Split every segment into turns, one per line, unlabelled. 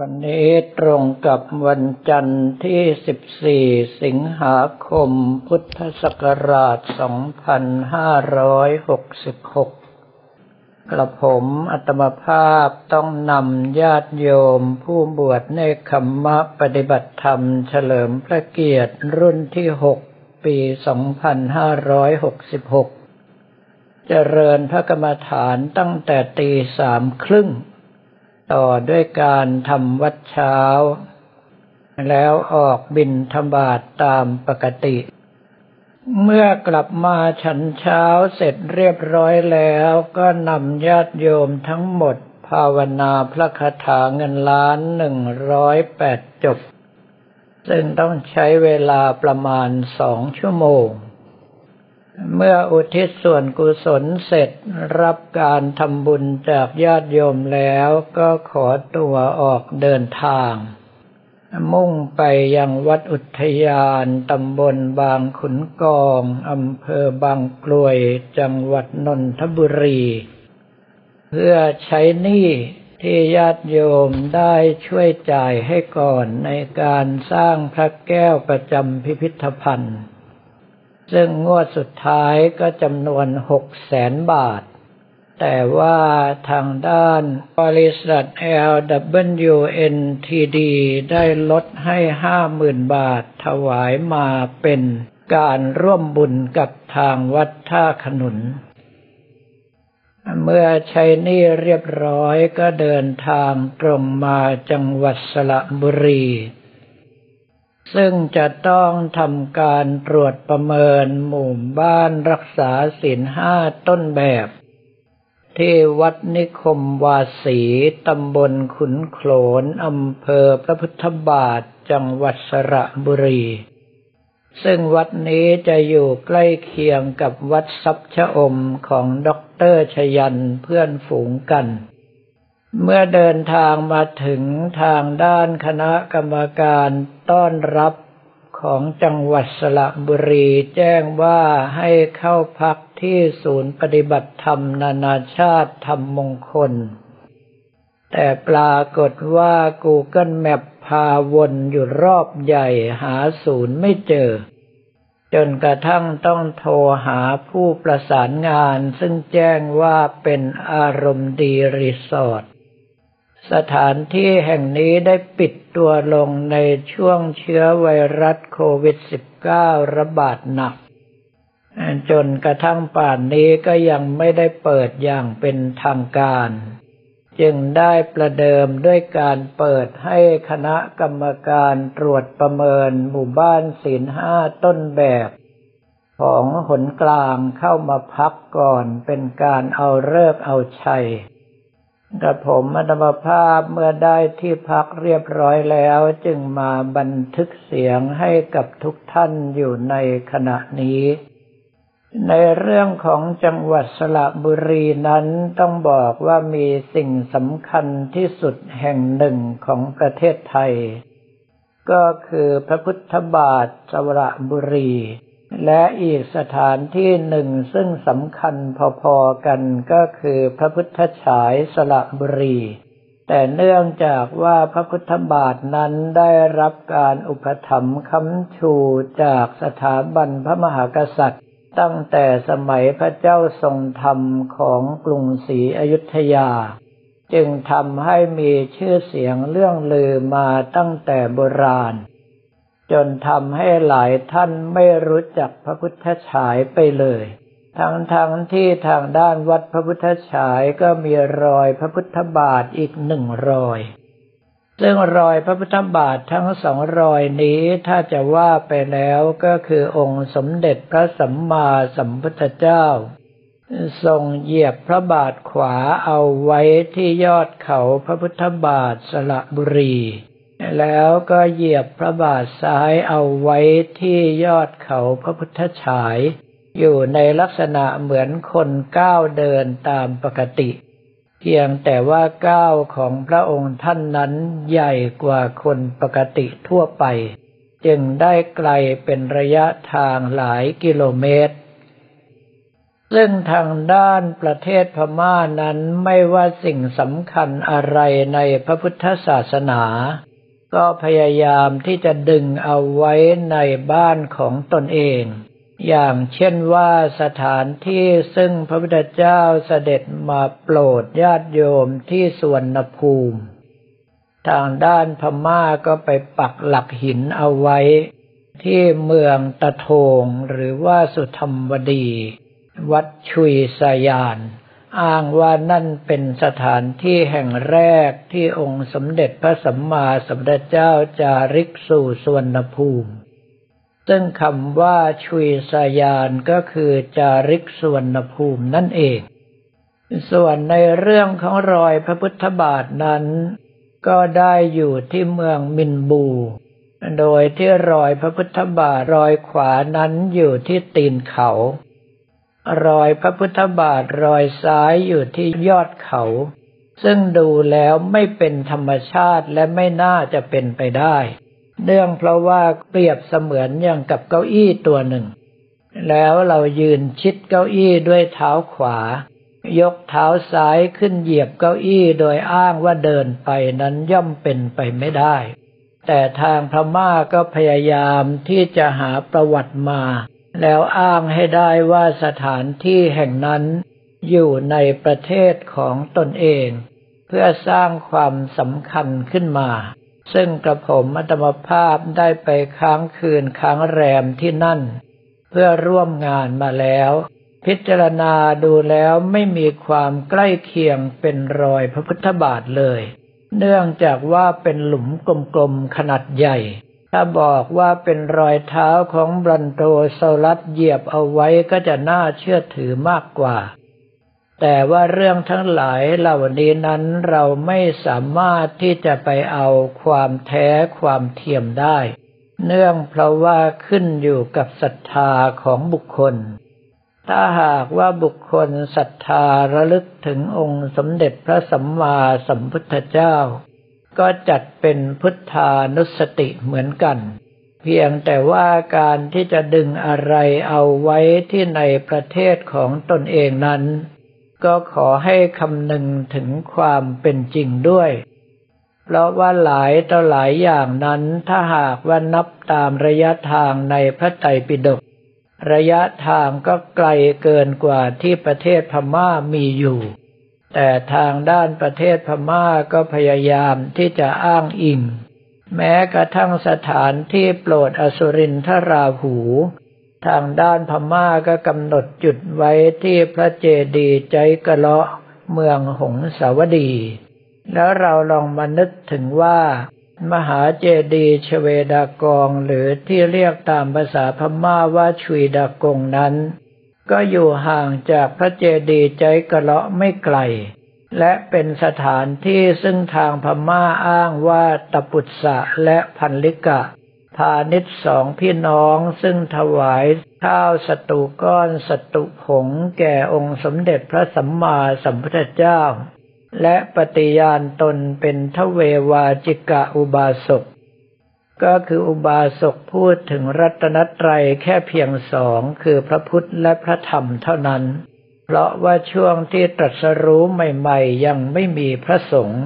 วันนี้ตรงกับวันจันทร์ที่ 14 สิงหาคม พุทธศักราช 2566 กระผมอัตมภาพต้องนำญาติโยมผู้บวชในคัมมะปฏิบัติธรรมเฉลิมพระเกียรติรุ่นที่ 6 ปี 2566 เจริญพระกรรมฐานตั้งแต่ตีสามครึ่ง ต่อด้วยการทำวัดเช้า แล้วออกบินธบาตตามปกติ เมื่อกลับมาฉันเช้าเสร็จเรียบร้อยแล้วก็นำญาติโยมทั้งหมดภาวนาพระคาถาเงินล้านหนึ่งร้อยแปดจบ ซึ่งต้องใช้เวลาประมาณสองชั่วโมง เมื่ออุทิศส่วนกุศลเสร็จรับการทำบุญจากญาติโยมแล้วก็ขอตัวออกเดินทาง มุ่งไปยังวัดอุทยานตำบลบางขุนกองอำเภอบางกลวยจังหวัดนนทบุรี เพื่อใช้หนี้ที่ญาติโยมได้ช่วยจ่ายให้ก่อนในการสร้างพระแก้วประจำพิพิธภัณฑ์ ซึ่งงวดสุดท้ายก็จำนวนหกแสนบาท แต่ว่าทางด้านบริษัท LWNTD ได้ลดให้ห้าหมื่นบาทถวายมาเป็นการร่วมบุญกับทางวัดท่าขนุน เมื่อใช้นี่เรียบร้อยก็เดินทางตรงมาจังหวัดสระบุรี ซึ่งจะต้องทำการตรวจประเมินหมู่บ้านรักษาศีลห้าต้นแบบ ที่วัดนิคมวาสีตำบลขุนโขลนอำเภอพระพุทธบาทจังหวัดสระบุรี ซึ่งวัดนี้จะอยู่ใกล้เคียงกับวัดซับชะอมของด็อกเตอร์ชยันเพื่อนฝูงกัน เมื่อเดินทางมาถึงทางด้านคณะกรรมการต้อนรับของจังหวัดสระบุรีแจ้งว่าให้เข้าพักที่ศูนย์ปฏิบัติธรรมนานาชาติธรรมมงคล แต่ปรากฏว่า Google Map พาวนอยู่รอบใหญ่หาศูนย์ไม่เจอ จนกระทั่งต้องโทรหาผู้ประสานงานซึ่งแจ้งว่าเป็นอารมณ์ดีรีสอร์ท สถานที่แห่งนี้ได้ปิดตัวลงในช่วงเชื้อไวรัสโควิด -19 ระบาดหนัก จนกระทั่งป่านนี้ก็ยังไม่ได้เปิดอย่างเป็นทางการ จึงได้ประเดิมด้วยการเปิดให้คณะกรรมการตรวจประเมินหมู่บ้านศีลห้าต้นแบบของหนกลางเข้ามาพักก่อนเป็นการเอาเลิกเอาชัย กระผมอัตมภาพเมื่อได้ที่พักเรียบร้อยแล้ว จึงมาบันทึกเสียงให้กับทุกท่านอยู่ในขณะนี้ ในเรื่องของจังหวัดสระบุรีนั้นต้องบอกว่ามีสิ่งสำคัญที่สุดแห่งหนึ่งของประเทศไทย ก็คือพระพุทธบาทสระบุรี และอีกสถานที่หนึ่งซึ่งสำคัญพอๆกันก็คือพระพุทธฉายสระบุรี แต่เนื่องจากว่าพระพุทธบาทนั้นได้รับการอุปถัมภ์คำชูจากสถาบันพระมหากษัตริย์ ตั้งแต่สมัยพระเจ้าทรงธรรมของกรุงศรีอยุธยา จึงทำให้มีชื่อเสียงเรื่องลือมาตั้งแต่โบราณ จนทำให้หลายท่านไม่รู้จักพระพุทธฉายไปเลย ทั้งๆทที่ทางด้านวัดพระพุทธฉายก็มีรอยพระพุทธบาทอีกหนึ่งรอยซึ่งรอยพระพุทธบาททั้งสองรอยนี้ถ้าจะว่าไปแล้วก็คือองค์สมเด็จพระสัมมาสัมพุทธเจ้า ทรงเหยียบพระบาทขวาเอาไว้ที่ยอดเขาพระพุทธบาทสระบุรี แล้วก็เหยียบพระบาทซ้ายเอาไว้ที่ยอดเขาพระพุทธฉาย อยู่ในลักษณะเหมือนคนก้าวเดินตามปกติ เพียงแต่ว่าก้าวของพระองค์ท่านนั้นใหญ่กว่าคนปกติทั่วไป จึงได้ไกลเป็นระยะทางหลายกิโลเมตร ซึ่งทางด้านประเทศพม่านั้นไม่ว่าสิ่งสำคัญอะไรในพระพุทธศาสนา ก็พยายามที่จะดึงเอาไว้ในบ้านของตนเอง อย่างเช่นว่าสถานที่ซึ่งพระพุทธเจ้าเสด็จมาโปรดญาติโยมที่สวนภูมิ ทางด้านพม่าก็ไปปักหลักหินเอาไว้ ที่เมืองตะโทงหรือว่าสุธรรมวดี วัดชุยสยาน อ้างว่านั่นเป็นสถานที่แห่งแรกที่องค์สมเด็จพระสัมมาสัมพุทธเจ้าจาริกสู่สวนภูมิ ซึ่งคำว่าชุยสยานก็คือจาริกสวนภูมินั่นเอง ส่วนในเรื่องของรอยพระพุทธบาทนั้น ก็ได้อยู่ที่เมืองมินบู โดยที่รอยพระพุทธบาทรอยขวานั้นอยู่ที่ตีนเขา รอยพระพุทธบาทรอยซ้ายอยู่ที่ยอดเขา ซึ่งดูแล้วไม่เป็นธรรมชาติและไม่น่าจะเป็นไปได้ เนื่องเพราะว่าเปรียบเสมือนอย่างกับเก้าอี้ตัวหนึ่ง แล้วเรายืนชิดเก้าอี้ด้วยเท้าขวา ยกเท้าซ้ายขึ้นเหยียบเก้าอี้โดยอ้างว่าเดินไปนั้นย่อมเป็นไปไม่ได้ แต่ทางพม่าก็พยายามที่จะหาประวัติมา แล้วอ้างให้ได้ว่าสถานที่แห่งนั้นอยู่ในประเทศของตนเอง เพื่อสร้างความสำคัญขึ้นมา ซึ่งกระผมอัตมภาพได้ไปค้างคืนค้างแรมที่นั่น เพื่อร่วมงานมาแล้ว พิจารณาดูแล้วไม่มีความใกล้เคียงเป็นรอยพระพุทธบาทเลย เนื่องจากว่าเป็นหลุมกลมๆขนาดใหญ่ ถ้าบอกว่าเป็นรอยเท้าของบรันโตโซลัสเหยียบเอาไว้ก็จะน่าเชื่อถือมากกว่า แต่ว่าเรื่องทั้งหลายเหล่านี้นั้นเราไม่สามารถที่จะไปเอาความแท้ความเทียมได้ เนื่องเพราะว่าขึ้นอยู่กับศรัทธาของบุคคลถ้าหากว่าบุคคลศรัทธาระลึกถึงองค์สมเด็จพระสัมมาสัมพุทธเจ้า ก็จัดเป็นพุทธานุสติเหมือนกัน เพียงแต่ว่าการที่จะดึงอะไรเอาไว้ที่ในประเทศของตนเองนั้น ก็ขอให้คำนึงถึงความเป็นจริงด้วย เพราะว่าหลายต่อหลายอย่างนั้นถ้าหากว่านับตามระยะทางในพระไตรปิฎกระยะทางก็ไกลเกินกว่าที่ประเทศพม่ามีอยู่ แต่ทางด้านประเทศพม่าก็พยายามที่จะอ้างอิง แม้กระทั่งสถานที่โปรดอสุรินทราหู ทางด้านพม่าก็กำหนดจุดไว้ที่พระเจดีย์ใจกะเลาะเมืองหงสาวดี แล้วเราลองมานึกถึงว่า มหาเจดีย์ชเวดากองหรือที่เรียกตามภาษาพม่าว่าชุยดากงนั้น ก็อยู่ห่างจากพระเจดีย์ใจกระเลาะไม่ไกล และเป็นสถานที่ซึ่งทางพม่าอ้างว่าตปุตสะและพันลิกะ พาณิชสองพี่น้องซึ่งถวายข้าวสตุก้อนสตุผงแก่องค์สมเด็จพระสัมมาสัมพุทธเจ้า และปฏิญาณตนเป็นทเววาจิกะอุบาสก ก็คืออุบาสกพูดถึงรัตนตรัยแค่เพียงสองคือพระพุทธและพระธรรมเท่านั้น เพราะว่าช่วงที่ตรัสรู้ใหม่ๆ ยังไม่มีพระสงฆ์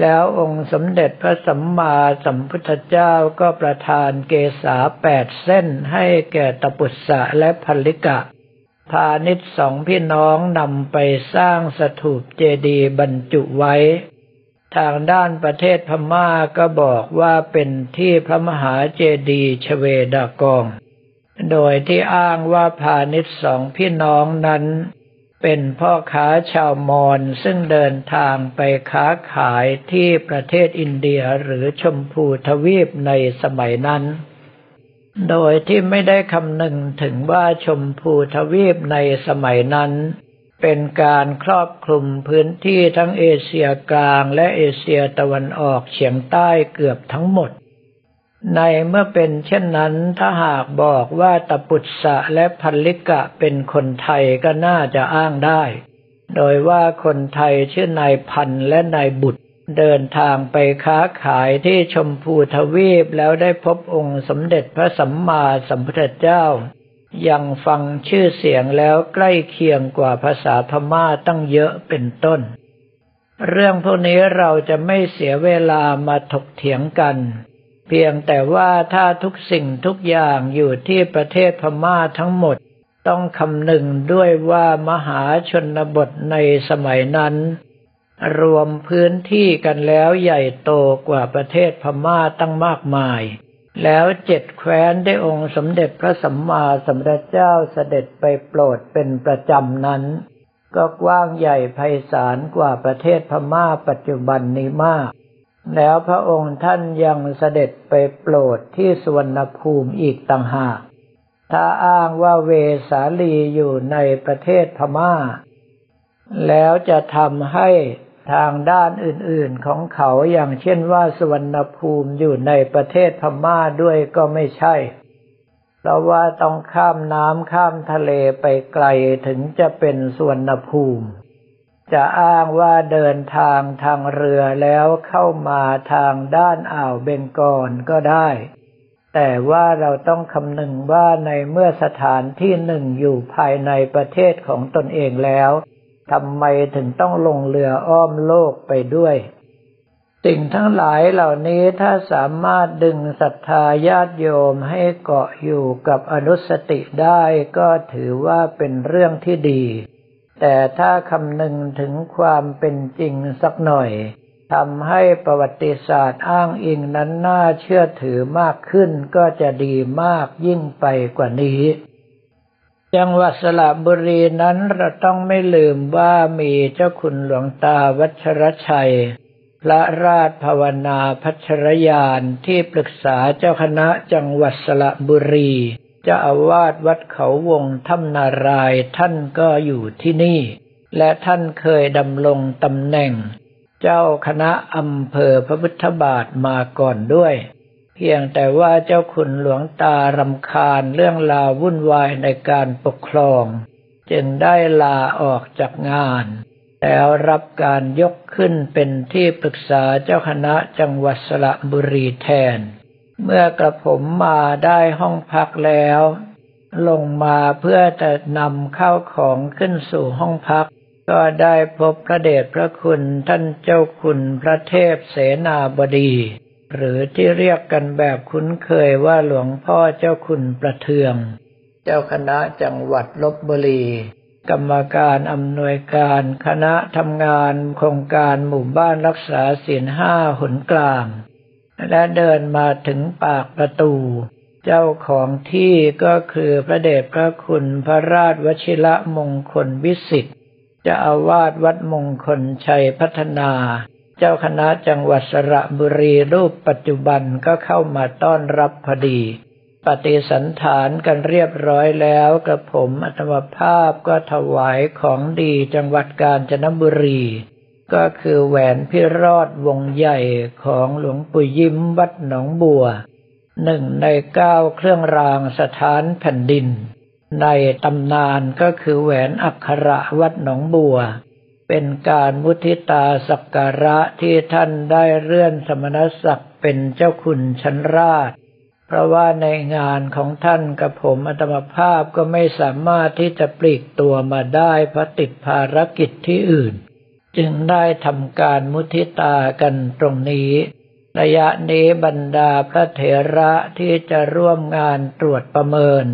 แล้วองค์สมเด็จพระสัมมาสัมพุทธเจ้าก็ประทานเกษาแปดเส้นให้แก่ตปุษสะและพลลิกะ พาณิชสองพี่น้องนำไปสร้างสถูปเจดีย์บรรจุไว้ ทางด้านประเทศพม่าก็บอกว่าเป็นที่พระมหาเจดีย์ชเวดากอง โดยที่อ้างว่าพาณิชย์สองพี่น้องนั้น เป็นพ่อค้าชาวมอญซึ่งเดินทางไปค้าขายที่ประเทศอินเดียหรือชมพูทวีปในสมัยนั้น โดยที่ไม่ได้คำนึงถึงว่าชมพูทวีปในสมัยนั้น เป็นการครอบคลุมพื้นที่ทั้งเอเชียกลางและเอเชียตะวันออกเฉียงใต้เกือบทั้งหมด ในเมื่อเป็นเช่นนั้นถ้าหากบอกว่าตปุตสะและพันลิกะเป็นคนไทยก็น่าจะอ้างได้ โดยว่าคนไทยชื่อนายพันและนายบุตร เดินทางไปค้าขายที่ชมพูทวีปแล้วได้พบองค์สมเด็จพระสัมมาสัมพุทธเจ้า ยังฟังชื่อเสียงแล้วใกล้เคียงกว่าภาษาพม่าตั้งเยอะเป็นต้น เรื่องพวกนี้เราจะไม่เสียเวลามาถกเถียงกัน เพียงแต่ว่าถ้าทุกสิ่งทุกอย่างอยู่ที่ประเทศพม่าทั้งหมด ต้องคำนึงด้วยว่ามหาชนบทในสมัยนั้น รวมพื้นที่กันแล้วใหญ่โตกว่าประเทศพม่าตั้งมากมาย แล้วเจ็ดแคว้นได้องค์สมเด็จพระสัมมาสัมพุทธเจ้าเสด็จไปโปรดเป็นประจำนั้น ก็กว้างใหญ่ไพศาลกว่าประเทศพม่าปัจจุบันนี้มาก แล้วพระองค์ท่านยังเสด็จไปโปรดที่สวรรณภูมิอีกต่างหาก ถ้าอ้างว่าเวสาลีอยู่ในประเทศพม่า แล้วจะทำให้ ทางด้านอื่นๆของเขาอย่างเช่นว่าสวรรณภูมิอยู่ในประเทศพม่าด้วยก็ไม่ใช่ เพราะว่าต้องข้ามน้ำข้ามทะเลไปไกลถึงจะเป็นสวรรณภูมิ จะอ้างว่าเดินทางทางเรือแล้วเข้ามาทางด้านอ่าวเบงกอลก็ได้ แต่ว่าเราต้องคำนึงว่าในเมื่อสถานที่หนึ่งอยู่ภายในประเทศของตนเองแล้ว ทำไมถึงต้องลงเรืออ้อมโลกไปด้วย สิ่งทั้งหลายเหล่านี้ถ้าสามารถดึงศรัทธาญาติโยมให้เกาะอยู่กับอนุสติได้ก็ถือว่าเป็นเรื่องที่ดี แต่ถ้าคำนึงถึงความเป็นจริงสักหน่อยทำให้ประวัติศาสตร์อ้างอิงนั้นน่าเชื่อถือมากขึ้นก็จะดีมากยิ่งไปกว่านี้ จังหวัดสระบุรีนั้นเราต้องไม่ลืมว่ามีเจ้าคุณหลวงตาวัชรชัย พระราชภาวนาพัชรยานที่ปรึกษาเจ้าคณะจังหวัดสระบุรีเจ้าอาวาสวัดเขาวงถ้ำนารายท่านก็อยู่ที่นี่ และท่านเคยดำรงตำแหน่ง เจ้าคณะอำเภอพระพุทธบาทมาก่อนด้วย เพียงแต่ว่าเจ้าขุนหลวงตารำคาญเรื่องราววุ่นวายในการปกครอง จึงได้ลาออกจากงาน แล้วรับการยกขึ้นเป็นที่ปรึกษาเจ้าคณะจังหวัดสระบุรีแทน เมื่อกระผมมาได้ห้องพักแล้ว ลงมาเพื่อจะนำเข้าของขึ้นสู่ห้องพัก ก็ได้พบพระเดชพระคุณท่านเจ้าคุณพระเทพเสนาบดี หรือที่เรียกกันแบบคุ้นเคยว่าหลวงพ่อเจ้าคุณประเทือง เจ้าคณะจังหวัดลบบุรี กรรมการอำนวยการคณะทำงานโครงการหมู่บ้านรักษาศีลห้าหนกลาง และเดินมาถึงปากประตู เจ้าของที่ก็คือพระเดชพระคุณพระราชวชิระมงคลวิสิทธิ์จะอาวาสวัดมงคลชัยพัฒนา เจ้าคณะจังหวัดสระบุรีรูปปัจจุบันก็เข้ามาต้อนรับพอดี ปฏิสันฐานกันเรียบร้อยแล้วกระผมอัตมภาพก็ถวายของดีจังหวัดกาญจนบุรี ก็คือแหวนพิรอดวงใหญ่ของหลวงปู่ยิ้มวัดหนองบัวหนึ่งในเก้าเครื่องรางสถานแผ่นดิน ในตำนานก็คือแหวนอักขระวัดหนองบัว เป็นการมุทิตาสักการะที่ท่านได้เลื่อนสมณศักดิ์เป็นเจ้าคุณชั้นราช เพราะว่าในงานของท่านกับผมอัตมภาพก็ไม่สามารถที่จะปลีกตัวมาได้เพราะติดภารกิจที่อื่น จึงได้ทำการมุทิตากันตรงนี้ระยะนี้บรรดาพระเถระที่จะร่วมงานตรวจประเมิน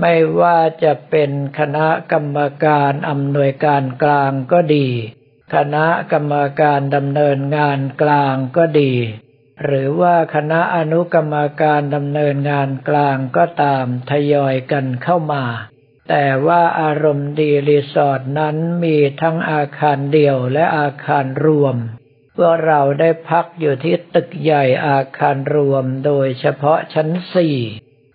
ไม่ว่าจะเป็นคณะกรรมการอำนวยการกลางก็ดี คณะกรรมการดำเนินงานกลางก็ดี หรือว่าคณะอนุกรรมการดำเนินงานกลางก็ตามทยอยกันเข้ามา แต่ว่าอารมณ์ดีรีสอร์ทนั้นมีทั้งอาคารเดี่ยวและอาคารรวมพวกเราได้พักอยู่ที่ตึกใหญ่อาคารรวมโดยเฉพาะชั้นสี่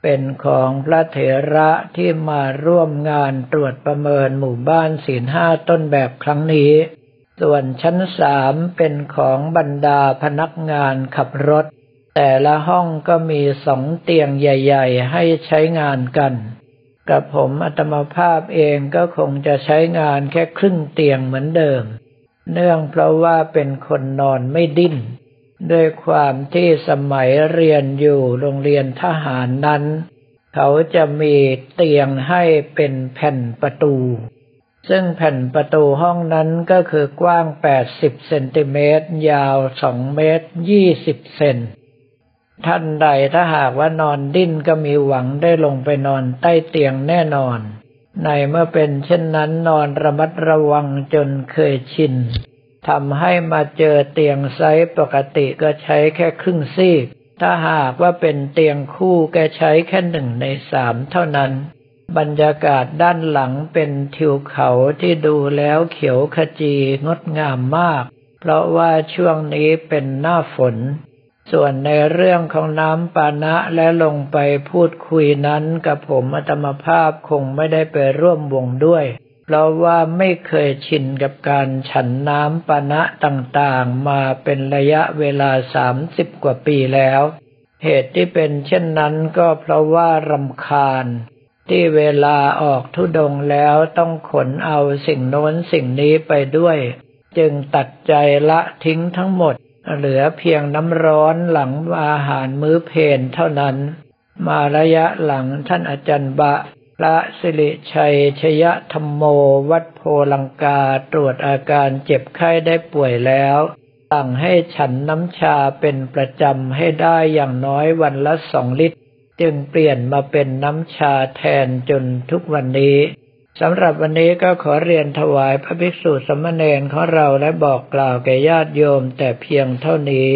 เป็นของพระเถระที่มาร่วมงานตรวจประเมินหมู่บ้านศีลห้าต้นแบบครั้งนี้ ส่วนชั้นสามเป็นของบรรดาพนักงานขับรถ แต่ละห้องก็มีสองเตียงใหญ่ ๆ ให้ใช้งานกัน กับผมอัตมภาพเองก็คงจะใช้งานแค่ครึ่งเตียงเหมือนเดิม เนื่องเพราะว่าเป็นคนนอนไม่ดิ้น ด้วยความที่สมัยเรียนอยู่โรงเรียนทหารนั้น เขาจะมีเตียงให้เป็นแผ่นประตู ซึ่งแผ่นประตูห้องนั้นก็คือกว้าง 80 เซนติเมตร ยาว 2 เมตร 20 เซนท่านใดถ้าหากว่านอนดิ้นก็มีหวังได้ลงไปนอนใต้เตียงแน่นอน ในเมื่อเป็นเช่นนั้นนอนระมัดระวังจนเคยชิน ทำให้มาเจอเตียงไซส์ปกติก็ใช้แค่ครึ่งซีก ถ้าหากว่าเป็นเตียงคู่แกใช้แค่หนึ่งในสามเท่านั้น บรรยากาศด้านหลังเป็นทิวเขาที่ดูแล้วเขียวขจีงดงามมาก เพราะว่าช่วงนี้เป็นหน้าฝน ส่วนในเรื่องของน้ำปานะและลงไปพูดคุยนั้นกับผมอัตมภาพคงไม่ได้ไปร่วมวงด้วย เพราะว่าไม่เคยชินกับการฉันน้ำปานะต่างๆ มาเป็นระยะเวลาสามสิบกว่าปีแล้ว เหตุที่เป็นเช่นนั้นก็เพราะว่ารำคาญ ที่เวลาออกทุดงแล้วต้องขนเอาสิ่งโน้นสิ่งนี้ไปด้วย จึงตัดใจละทิ้งทั้งหมด เหลือเพียงน้ำร้อนหลังอาหารมื้อเพนเท่านั้น มาระยะหลังท่านอาจารย์บะ พระสิริชัยชยธรรมโมวัดโพลังกาตรวจอาการเจ็บไข้ได้ป่วยแล้ว สั่งให้ฉันน้ำชาเป็นประจำให้ได้อย่างน้อยวันละสองลิตร จึงเปลี่ยนมาเป็นน้ำชาแทนจนทุกวันนี้สำหรับวันนี้ก็ขอเรียนถวายพระภิกษุสมณเณรของเราและบอกกล่าวแก่ญาติโยมแต่เพียงเท่านี้